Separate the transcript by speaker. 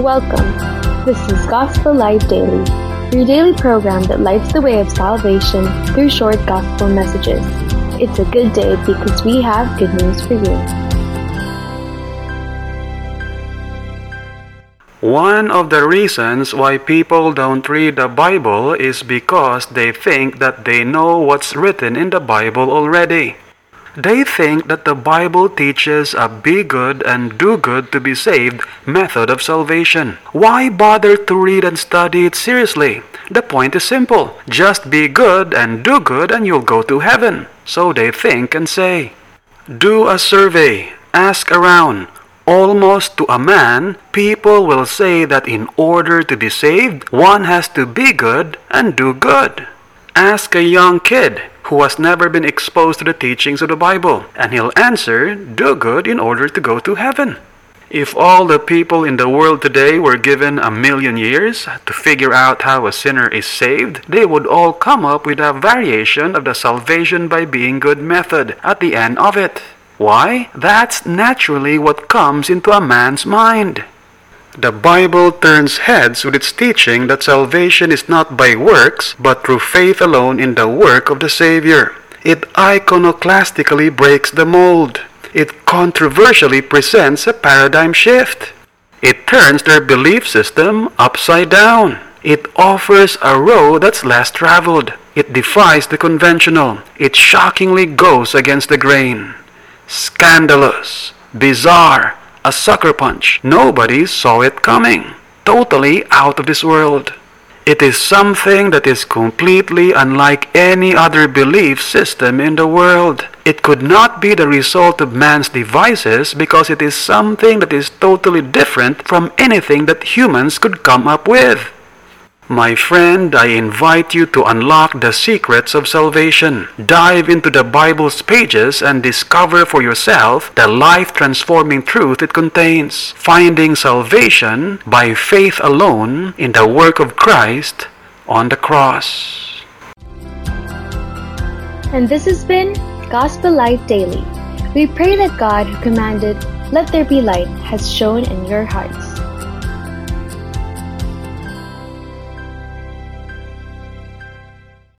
Speaker 1: Welcome. This is Gospel Light Daily, your daily program that lights the way of salvation through short gospel messages. It's a good day because we have good news for you.
Speaker 2: One of the reasons why people don't read the Bible is because they think that they know what's written in the Bible already. They think that the Bible teaches a be good and do good to be saved method of salvation. Why bother to read and study it seriously? The point is simple. Just be good and do good and you'll go to heaven. So they think and say. Do a survey. Ask around. Almost to a man, people will say that in order to be saved, one has to be good and do good. Ask a young kid who has never been exposed to the teachings of the Bible, and he'll answer, Do good in order to go to heaven. If all the people in the world today were given a million years to figure out how a sinner is saved, they would all come up with a variation of the salvation by being good method at the end of it. Why? That's naturally what comes into a man's mind. The Bible turns heads with its teaching that salvation is not by works, but through faith alone in the work of the Savior. It iconoclastically breaks the mold. It controversially presents a paradigm shift. It turns their belief system upside down. It offers a road that's less traveled. It defies the conventional. It shockingly goes against the grain. Scandalous, bizarre, a sucker punch. Nobody saw it coming. Totally out of this world. It is something that is completely unlike any other belief system in the world. It could not be the result of man's devices because it is something that is totally different from anything that humans could come up with. My friend, I invite you to unlock the secrets of salvation. Dive into the Bible's pages and discover for yourself the life transforming truth it contains. Finding salvation by faith alone in the work of Christ on the cross.
Speaker 1: And this has been Gospel Light Daily. We pray that God who commanded, Let there be light, has shone in your hearts.